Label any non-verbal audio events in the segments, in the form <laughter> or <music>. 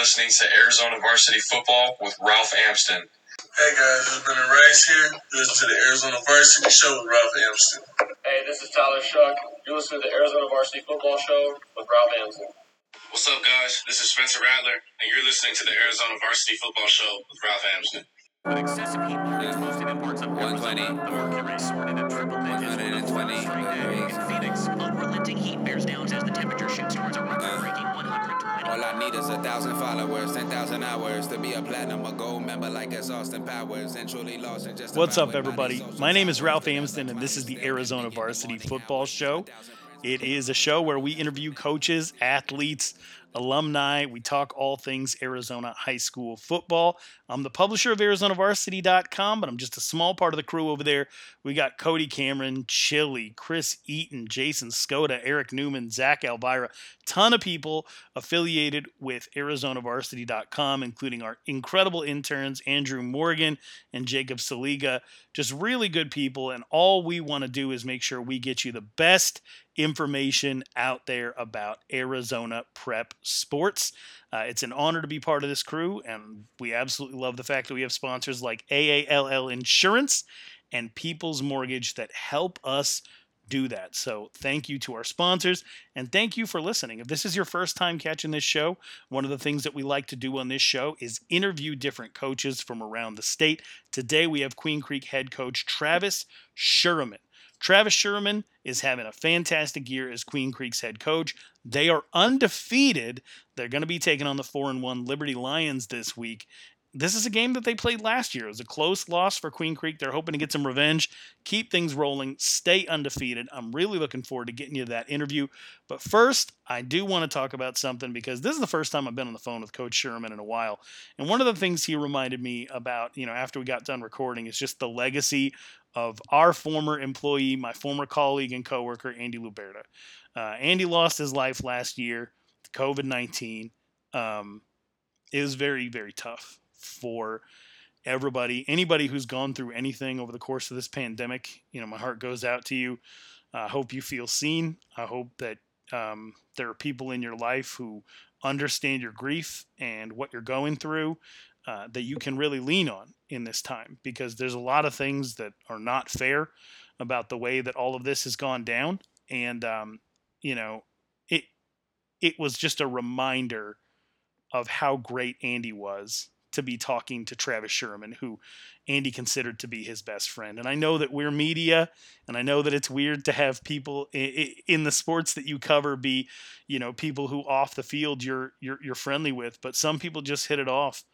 listening to Arizona Varsity Football with Ralph Amsden. Hey guys, it's Ben and Rice here. Listen to the Arizona Varsity Show with Ralph Amsden. Hey, this is Tyler Shough. You listen to the Arizona Varsity Football Show with Ralph Amsden. What's up, guys? This is Spencer Rattler, and you're listening to the Arizona Varsity Football Show with Ralph Amsden. With excessive heat periods posted in parts of 120. Arizona, the mercury soared into triple digits 120. Need is a thousand followers, ten thousand hours to be a platinum or gold member like it's Austin Powers and truly lost in just. What's up, everybody? My name is Ralph Amsden, and this is the Arizona Varsity Football Show. It is a show where we interview coaches, athletes, alumni. We talk all things Arizona high school football. I'm the publisher of ArizonaVarsity.com, but I'm just a small part of the crew over there. We got Cody Cameron, Chili, Chris Eaton, Jason Skoda, Eric Newman, Zach Elvira, ton of people affiliated with ArizonaVarsity.com, including our incredible interns, Andrew Morgan and Jacob Saliga. Just really good people, and all we want to do is make sure we get you the best information out there about Arizona prep sports. Uh, it's an honor to be part of this crew, and we absolutely love the fact that we have sponsors like AALL Insurance and People's Mortgage that help us do that. So thank you to our sponsors and thank you for listening. If this is your first time catching this show, one of the things that we like to do on this show is interview different coaches from around the state. Today we have Queen Creek head coach Travis Schureman. Travis Schureman is having a fantastic year as Queen Creek's head coach. They are undefeated. They're going to be taking on the 4 and 1 Liberty Lions this week. This is a game that they played last year. It was a close loss for Queen Creek. They're hoping to get some revenge, keep things rolling, stay undefeated. I'm really looking forward to getting you that interview. But first, I do want to talk about something because this is the first time I've been on the phone with Coach Schureman in a while. And one of the things he reminded me about, you know, after we got done recording is just the legacy of our former employee, my former colleague and coworker, Andy Luberta. Uh, Andy lost his life last year to COVID 19. Um, it was very, very tough for everybody, anybody who's gone through anything over the course of this pandemic. You know, my heart goes out to you. I hope you feel seen. I hope that um, there are people in your life who understand your grief and what you're going through uh, that you can really lean on in this time because there's a lot of things that are not fair about the way that all of this has gone down. And, um, you know, it, it was just a reminder of how great Andy was to be talking to Travis Schureman, who Andy considered to be his best friend. And I know that we're media, and I know that it's weird to have people in the sports that you cover be, you know, people who off the field you're you're, you're friendly with, but some people just hit it off.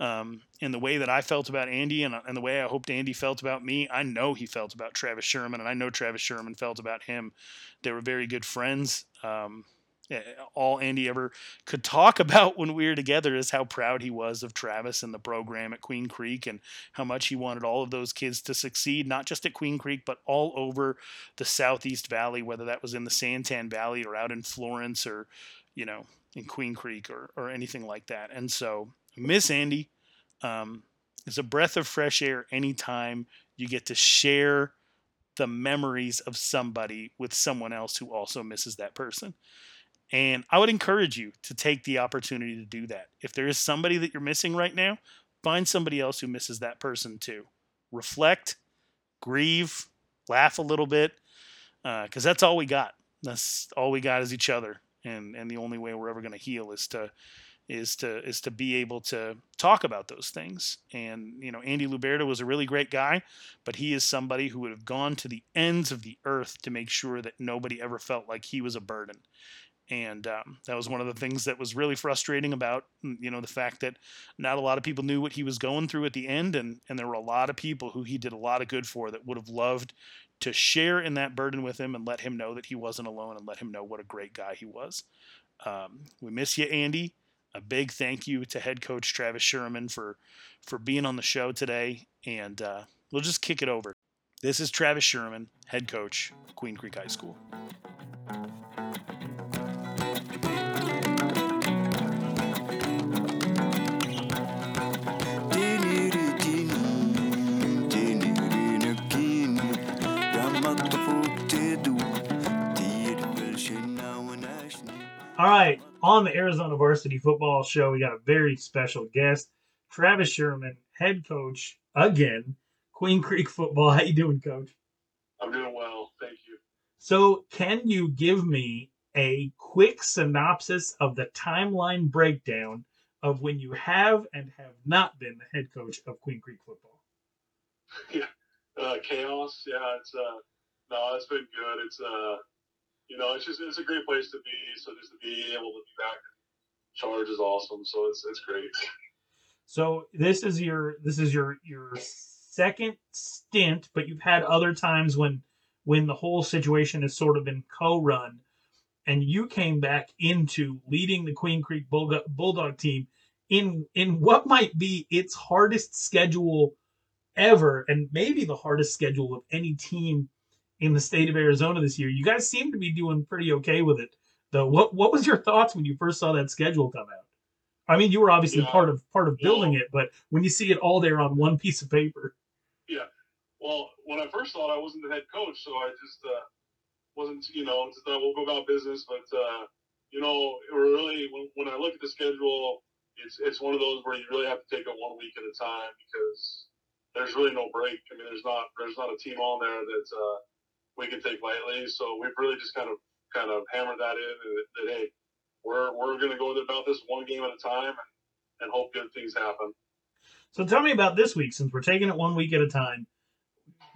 Um, and the way that I felt about Andy and, and the way I hoped Andy felt about me, I know he felt about Travis Schureman, and I know Travis Schureman felt about him. They were very good friends. Um, all Andy ever could talk <laughs> about when we were together is how proud he was of Travis and the program at Queen Creek and how much he wanted all of those kids to succeed, not just at Queen Creek, but all over the Southeast Valley, whether that was in the Santan Valley or out in Florence or, you know, in Queen Creek or, or anything like that. And so, Miss Andy um, is a breath of fresh air anytime you get to share the memories of somebody with someone else who also misses that person. And I would encourage you to take the opportunity to do that. If there is somebody that you're missing right now, find somebody else who misses that person too. Reflect, grieve, laugh a little bit, because uh, that's all we got. That's all we got is each other, and and the only way we're ever going to heal is to is to is to be able to talk about those things. And you know, Andy Luberta was a really great guy, but he is somebody who would have gone to the ends of the earth to make sure that nobody ever felt like he was a burden. And um, that was one of the things that was really frustrating about you know the fact that not a lot of people knew what he was going through at the end. And and there were a lot of people who he did a lot of good for that would have loved to share in that burden with him and let him know that he wasn't alone and let him know what a great guy he was. Um, we miss you andy a big thank you to head coach travis schureman for for being on the show today. And uh, we'll just kick it over. This is travis schureman head coach queen creek high school. All right, on the Arizona Varsity Football Show, we got a very special guest, Travis Schureman, head coach again, Queen Creek Football. <laughs> How you doing, Coach? I'm doing well, thank you. So, can you give me a quick synopsis of the timeline breakdown of when you have and have not been the head coach of Queen Creek Football? <laughs> Yeah, uh, chaos, yeah, it's uh, no, it's been good. It's uh, you know, it's just it's a great place to be. So just to be able to be back charge is awesome. So it's it's great. So this is your this is your your second stint, but you've had other times when when the whole situation has sort of been co-run, and you came back into leading the Queen Creek Bulldog, Bulldog team in in what might be its hardest schedule ever, and maybe the hardest schedule of any team in the state of Arizona this year. You guys seem to be doing pretty okay with it, though. What what was your thoughts when you first saw that schedule come out? I mean, you were obviously Yeah. part of part of building Well- it, but when you see it all there on one piece of paper, yeah. Well, when I first thought I wasn't the head coach, so I just uh, wasn't, you know, just thought we'll go about business. But uh, you know, really when, when I look at the schedule, it's it's one of those where you really have to take it one week at a time because there's really no break. I mean, there's not there's not a team on there that uh, we can take lightly. So we've really just kind of kind of hammered that in that, that hey, we're we're going to go about this one game at a time and, and hope good things happen. So tell me about this week, since we're taking it one week at a time.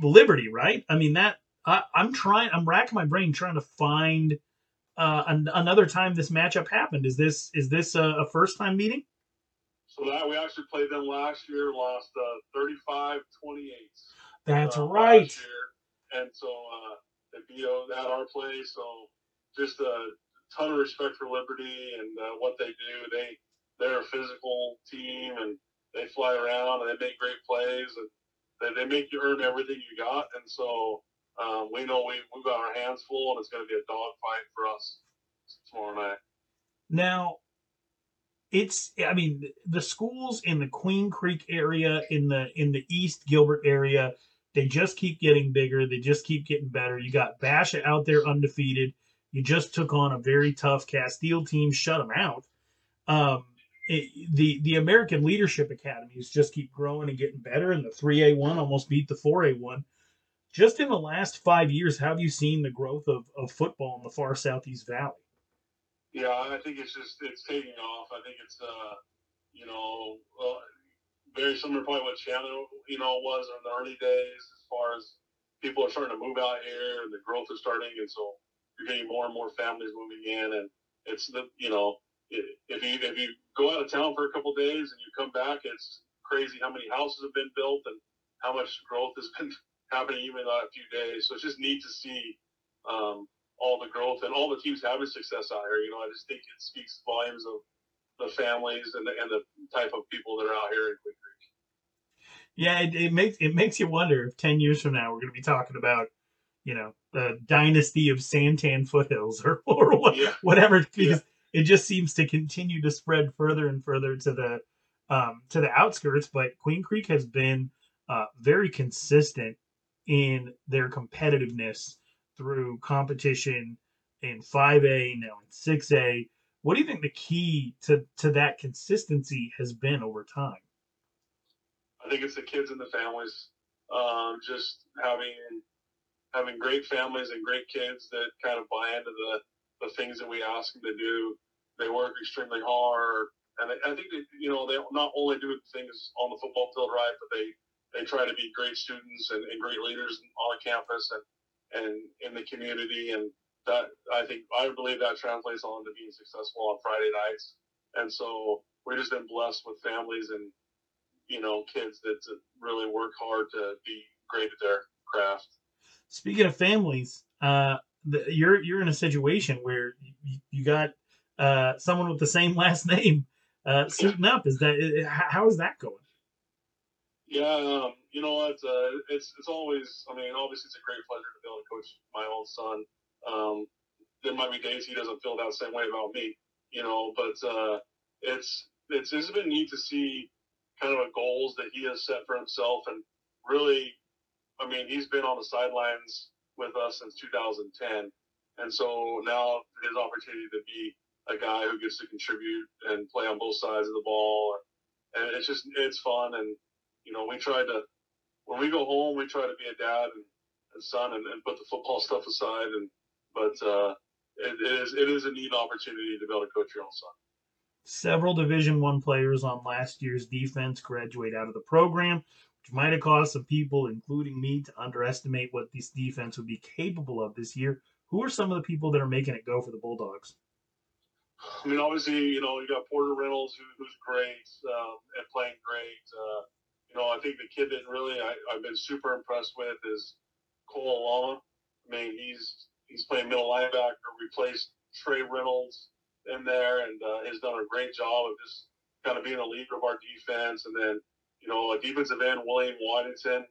The Liberty, right? I mean that I, I'm trying. I'm racking my brain trying to find uh, an, another time this matchup happened. Is this is this a, a first time meeting? So that we actually played them last year, lost uh, 35-28. That's uh, right. last year. And so uh, beat us at our place. So just a ton of respect for Liberty and uh, what they do. They they're a physical team and they fly around and they make great plays and they, they make you earn everything you got. And so um, we know we we've got our hands full and it's going to be a dogfight for us tomorrow night. Now, it's I mean the schools in the Queen Creek area, in the in the East Gilbert area, they just keep getting bigger. They just keep getting better. You got Basha out there undefeated. You just took on a very tough Casteel team, shut them out. Um, it, the the American Leadership Academies just keep growing and getting better, and the three A one almost beat the four A one. Just in the last five years, have you seen the growth of, of football in the far Southeast Valley? Yeah, I think it's just it's taking off. I think it's uh, you know, uh, very similar probably what Chandler you know was in the early days as far as people are starting to move out here and the growth is starting, and so you're getting more and more families moving in, and it's the you know if you if you go out of town for a couple days and you come back, it's crazy how many houses have been built and how much growth has <laughs> been happening even in a few days. So it's just neat to see. Um, all the growth and all the teams having success out here. You know, I just think it speaks volumes of the families and the, and the type of people that are out here in Queen Creek. Yeah, it, it makes it makes you wonder if ten years from now we're going to be talking about, you know, the dynasty of Santan foothills or <laughs> or what, Yeah. whatever, because it just seems to continue to spread further and further to the um, to the outskirts. But Queen Creek has been uh, very consistent in their competitiveness through competition in 5A now in 6A. What do you think the key to to that consistency has been over time? I think it's the kids and the families, um, just having having great families and great kids that kind of buy into the the things that we ask them to do. They work extremely hard, and I I think that you know they not only do things on the football field right, but they they try to be great students and, and great leaders on the campus and and in the community, and that I think I believe that translates on to being successful on Friday nights. And so we've just been blessed with families and you know kids that really work hard to be great at their craft. Speaking of families, uh, the, you're you're in a situation where you, you got uh, someone with the same <laughs> last name uh, suiting up. Is that how is that going? Yeah, um, you know what? Uh, it's it's always. I mean, obviously, it's a great pleasure to be able to coach my own son. Um, there might be days he doesn't feel that same way about me, you know. But uh, it's it's it's been neat to see kind of a goals that he has set for himself, and really, I mean, he's been on the sidelines with us since 2010, and so now his opportunity to be a guy who gets to contribute and play on both sides of the ball, and, and it's just it's fun. And you know, we try to when we go home, we try to be a dad and, and son and, and put the football <laughs> stuff aside. And but uh, it, it is it is a neat opportunity to be able to coach your own son. Several Division One players on last year's defense graduate out of the program, which might have caused some people, including me, to underestimate what this defense would be capable of this year. Who are some of the people that are making it go for the Bulldogs? I mean, obviously, you know, you got Porter Reynolds, who, who's great um, and playing great. Uh, you know, I think the kid that really I, I've been super impressed with is Cole Alama. I mean, he's he's playing middle linebacker, replaced Trey Reynolds in there, and uh, has done a great job of just kind of being a leader of our defense. And then, you know, a defensive end, William Waddington,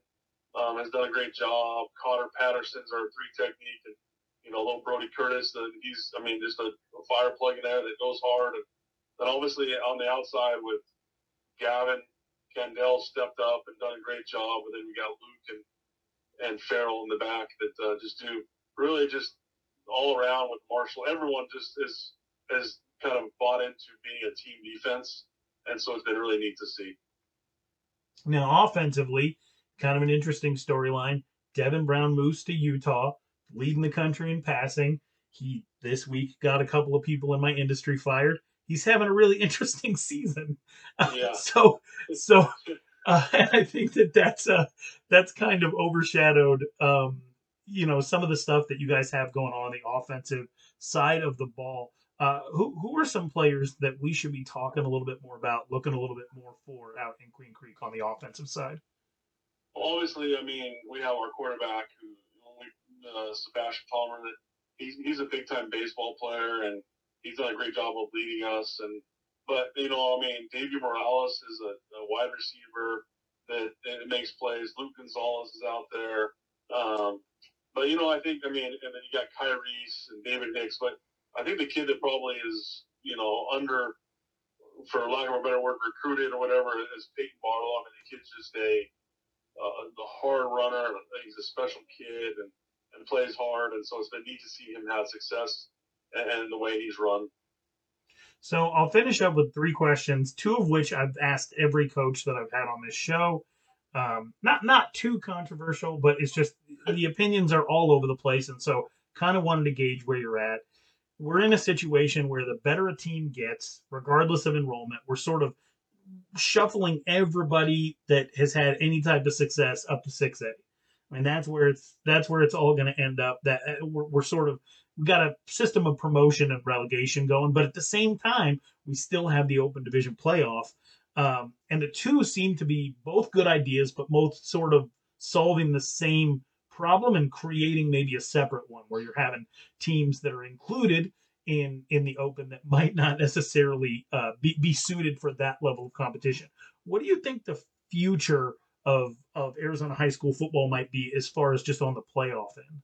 um, has done a great job. Connor Patterson's our three technique, and you know, little Brody Curtis, he's, I mean, just a, a fire plug in there that goes hard. And then obviously on the outside with Gavin, Kendall stepped up and done a great job. And then we got Luke and, and Farrell in the back that uh, just do really just all around with Marshall. Everyone just is, is kind of bought into being a team defense. And so it's been really neat to see. Now, offensively, kind of an interesting storyline. Devin Brown moves to Utah leading the country in passing. He this week got a couple of people in my industry fired. He's having a really <laughs> interesting season. <laughs> Yeah. so so uh, <laughs> I think that that's uh, that's kind of overshadowed um, you know some of the stuff that you guys have going on, the offensive side of the ball. Uh, who who are some players that we should be talking a little bit more about, looking a little bit more for out in Queen Creek on the offensive side? Obviously, I mean, we have our quarterback who uh, Sebastian Palmer that he's he's a big time baseball player and he's done a great job of leading us. And but you know, I mean, Davey Morales is a, a wide receiver that, that makes plays. Luke Gonzalez is out there. Um, but you know, I think I mean, and then you got Kyrese and David Nix, But I think the kid that probably is you know under, for lack of a better word, recruited or whatever is Peyton Barlow. I mean, the kid's just a uh, the hard runner. He's a special kid, and and plays hard, and so it's been neat to see him have success and, and the way he's run. So I'll finish up with three questions, two of which I've asked every coach that I've had on this show. Um, not not too controversial, but it's just the opinions are all over the place, and so kind of wanted to gauge where you're at. We're in a situation where the better a team gets, regardless of enrollment, we're sort of shuffling everybody that has had any type of success up to 6A. I mean, that's where it's that's where it's all going to end up. That uh, we're, we're sort of we got a system of promotion and relegation going, but at the same time, we still have the open division playoff. Um, and the two seem to be both good ideas, but both sort of solving the same problem and creating maybe a separate one where you're having teams that are included in in the open that <laughs> might not necessarily uh, be, be suited for that level of competition. What do you think the future of of Arizona high school football might be as far as just on the playoff end?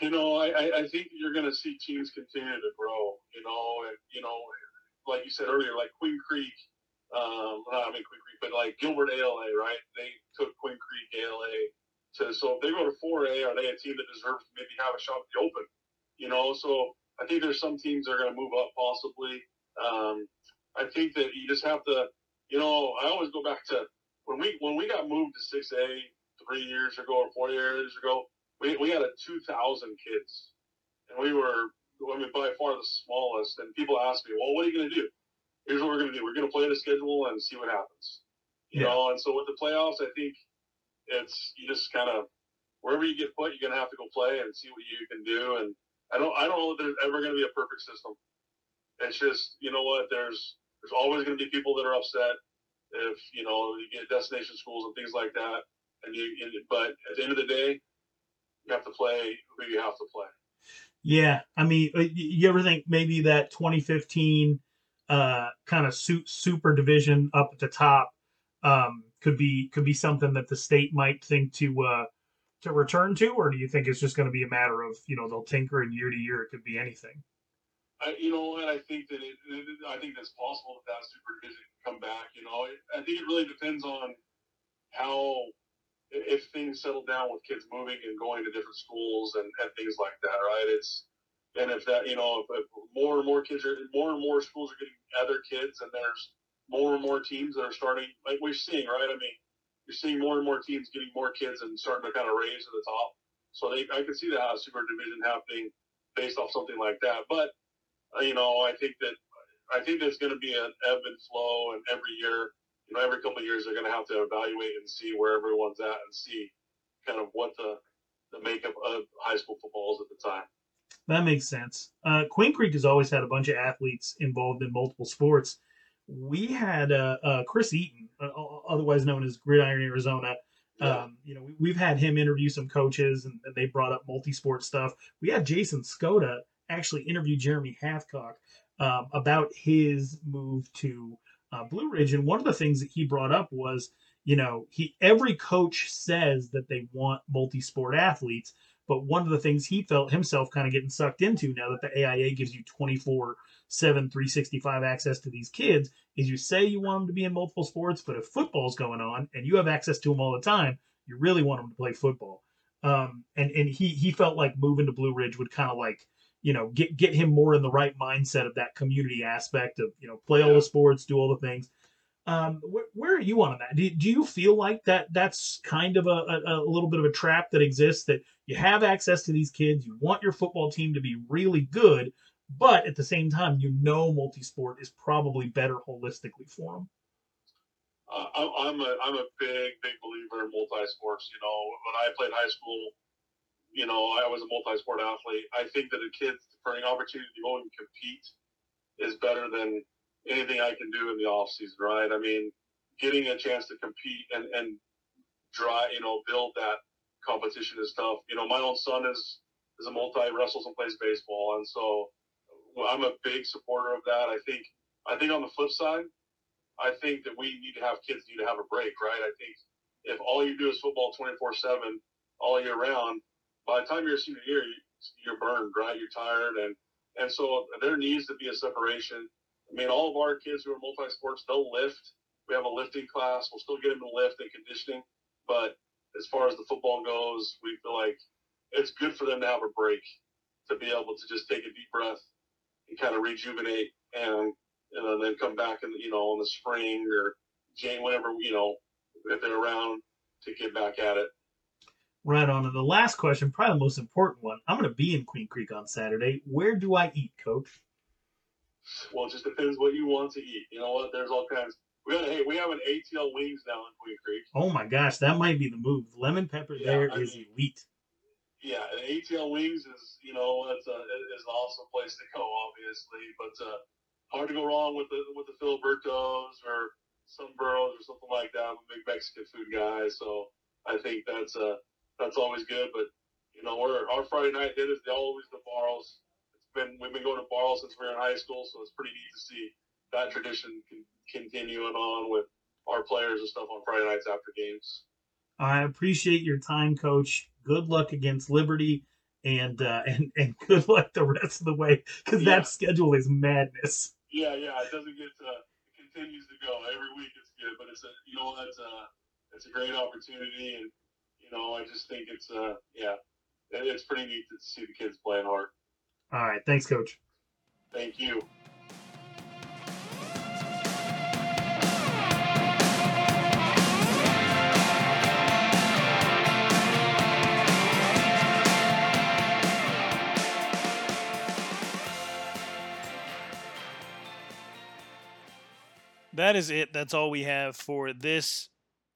You know, I, I think you're going to see teams continue to grow. You know, and you know, like you said earlier, like Queen Creek. Um, not I mean Queen Creek, but like Gilbert ALA, right? They took Queen Creek ALA to so if they go to 4A, are they a team that deserves to maybe have a shot at the Open? You know, so I think there's some teams that are going to move up possibly. Um, I think that you just have to, you know, I always go back to when we when we got moved to six A three years ago or four years ago, we, we had a two thousand kids, and we were I mean by far the smallest. And people ask me, well, what are you going to do? Here's what we're going to do. We're going to play the schedule and see what happens. You yeah. know, and so with the playoffs, I think it's you just kind of wherever you get put, you're going to have to go play and see what you can do. And I don't I don't know if there's ever going to be a perfect system. It's just you know what there's there's always going to be people that are upset if you know you get destination schools and things like that. And you, but at the end of the day, you have to play who you have to play. Yeah, I mean, uh, you ever think maybe that 2015 uh, kind of super division up at the top um, could be could be something that the state might think to uh, to return to, or do you think it's just going to be a matter of you know they'll tinker and year to year it could be anything? I, you know and I think that it, I think it's possible that that super division can come back. You know, I think it really depends on how if things settle down with kids moving and going to different schools and, and things like that. Right? It's And if that, you know, if, if more and more kids are, more and more schools are getting other kids, and there's more and more teams that are starting, like we're seeing, right? I mean, you're seeing more and more teams getting more kids and starting to kind of raise to the top. So they, I can see that super division happening based off something like that. But uh, you know, I think that I think there's going to be an ebb and flow, and every year, you know, every couple of years, they're going to have to evaluate and see where everyone's at and see kind of what the the makeup of high school football is at the time. That makes sense. Uh, Queen Creek has always had a bunch of athletes involved in multiple sports. We had uh, uh, Chris Eaton, uh, otherwise known as Gridiron Arizona. Um, you know, we, have had him interview some coaches, and, and they brought up multi-sport stuff. We had Jason Skoda actually interview Jeremy Hathcock um, about his move to uh, Blue Ridge, and one of the things that he brought up was, you know, he every coach says that they want multi-sport athletes, but one of the things he felt himself kind of getting sucked into now that the AIA gives you 24 7 365 access to these kids is you say you want them to be in multiple sports, but if football's going on and you have access to them all the time, you really want them to play football. Um, and and he he felt like moving to Blue Ridge would kind of like you know get get him more in the right mindset of that community aspect of you know play all the sports, do all the things. Um, where, where are you on that? Do, do you feel like that that's kind of a, a, a little bit of a trap that exists that you have access to these kids, you want your football team to be really good, but at the same time, you know multi-sport is probably better holistically for them. Uh, I'm a I'm a big big believer in multi-sports. You know, when I played high school, you know, I was a multi-sport athlete. I think that a kid for an opportunity to go and compete is better than anything I can do in the off season, right? I mean, getting a chance to compete and and try, you know, build that competition is tough. You know, my own son is is a multi wrestles and plays baseball, and so I'm a big supporter of that. I think I think on the flip side, I think that we need to have kids need to have a break, right? I think if all you do is football 24 seven all year round, by the time you're a senior year, you're burned, right? You're tired, and and so there needs to be a separation. I mean, all of our kids who are multi sports, they'll lift. We have a lifting class. We'll still get them to lift and conditioning, but as far as the football goes, we feel like it's good for them to have a break, to be able to just take a deep breath and kind of rejuvenate and and then come back in you know in the spring or Jane whenever you know if they're around to get back at it. Right on. And the last question, probably the most important one. I'm going to be in Queen Creek on Saturday. Where do I eat, Coach? Well, it just depends what you want to eat. You know what? There's all kinds. We got hey, we have an ATL wings now in Queen Creek. Oh my gosh, that might be the move. Lemon pepper yeah, there I is mean, elite yeah, and ATL Wings is you know it's a is an awesome place to go, obviously, but uh, hard to go wrong with the with the Filibertos or some burros or something like that. I'm a big Mexican food guy, so I think that's uh that's always good. But you know, we're, our Friday night hit is always the Barrels. It's been we've been going to Barrels since we were in high school, so it's pretty neat to see that tradition can, continuing on with our players and stuff on Friday nights after games. I appreciate your time, Coach. Good luck against Liberty, and uh, and and <laughs> good luck the rest of the way because yeah. that schedule is madness. Yeah, yeah, it doesn't get to, it continues to go every week. It's good, but it's a you know what it's a it's a great opportunity, and you know I just think it's uh yeah, it's pretty neat to see the kids playing hard. All right, thanks, Coach. Thank you. that is it. That's all we have for this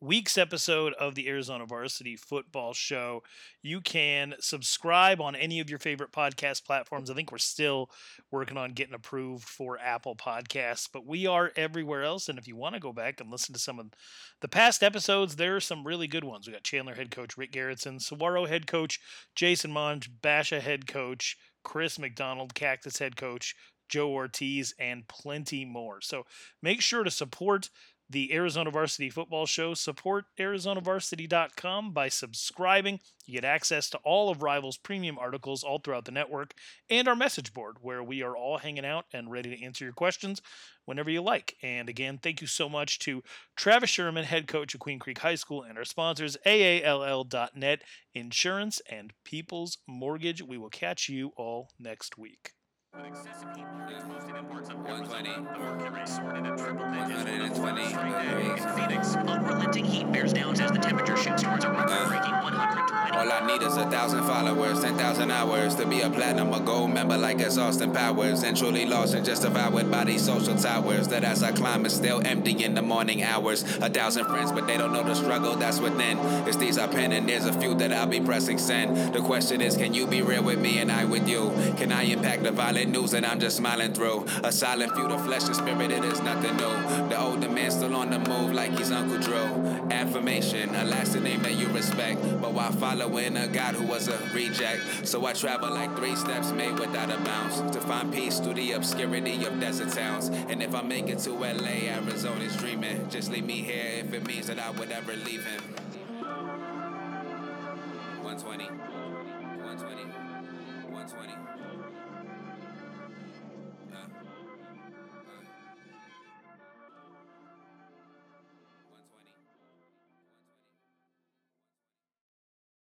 week's episode of the Arizona Varsity Football Show. You can subscribe on any of your favorite podcast platforms. I think we're still working on getting approved for Apple Podcasts, but we are everywhere else. And if you want to go back and listen to some of the past episodes, there are some really good ones. We got Chandler head coach Rick Garrettson, Saguaro head coach Jason Mohns, Basha head coach Chris McDonald, Cactus head coach Joe Ortiz, and plenty more. So make sure to support the Arizona Varsity Football Show. Support ArizonaVarsity.com by subscribing. You get access to all of Rivals premium articles all throughout the network and our message board where we are all hanging out and ready to answer your questions whenever you like. And again, thank you so much to Travis Schureman, head coach of Queen Creek High School, and our sponsors, AALL.net, Insurance, and People's Mortgage. We will catch you all next week. With excessive heat warnings posted in parts of 120. Arizona, the mercury soared into triple digits for the 120 fourth straight day. degrees. In Phoenix, unrelenting heat bears down as the temperature shoots towards a record-breaking uh, 120. All I need is a thousand followers, ten thousand hours to be a platinum or gold member like it's Austin Powers. And truly lost and justified with by these social towers. That as I climb is still empty in the morning hours. A thousand friends, but they don't know the struggle that's within. It's these I pen and there's a few that I'll be pressing send. The question is, can you be real with me and I with you? Can I impact the news that I'm just smiling through? A silent feud of flesh and spirit, it is nothing new. The older man still on the move like he's Uncle Drew. Affirmation, a lasting name that you respect. But while following a God who was a reject. So I travel like three steps made without a bounce. To find peace through the obscurity of desert towns. And if I make it to LA, Arizona's dreaming. Just leave me here if it means that I would ever leave him. 120.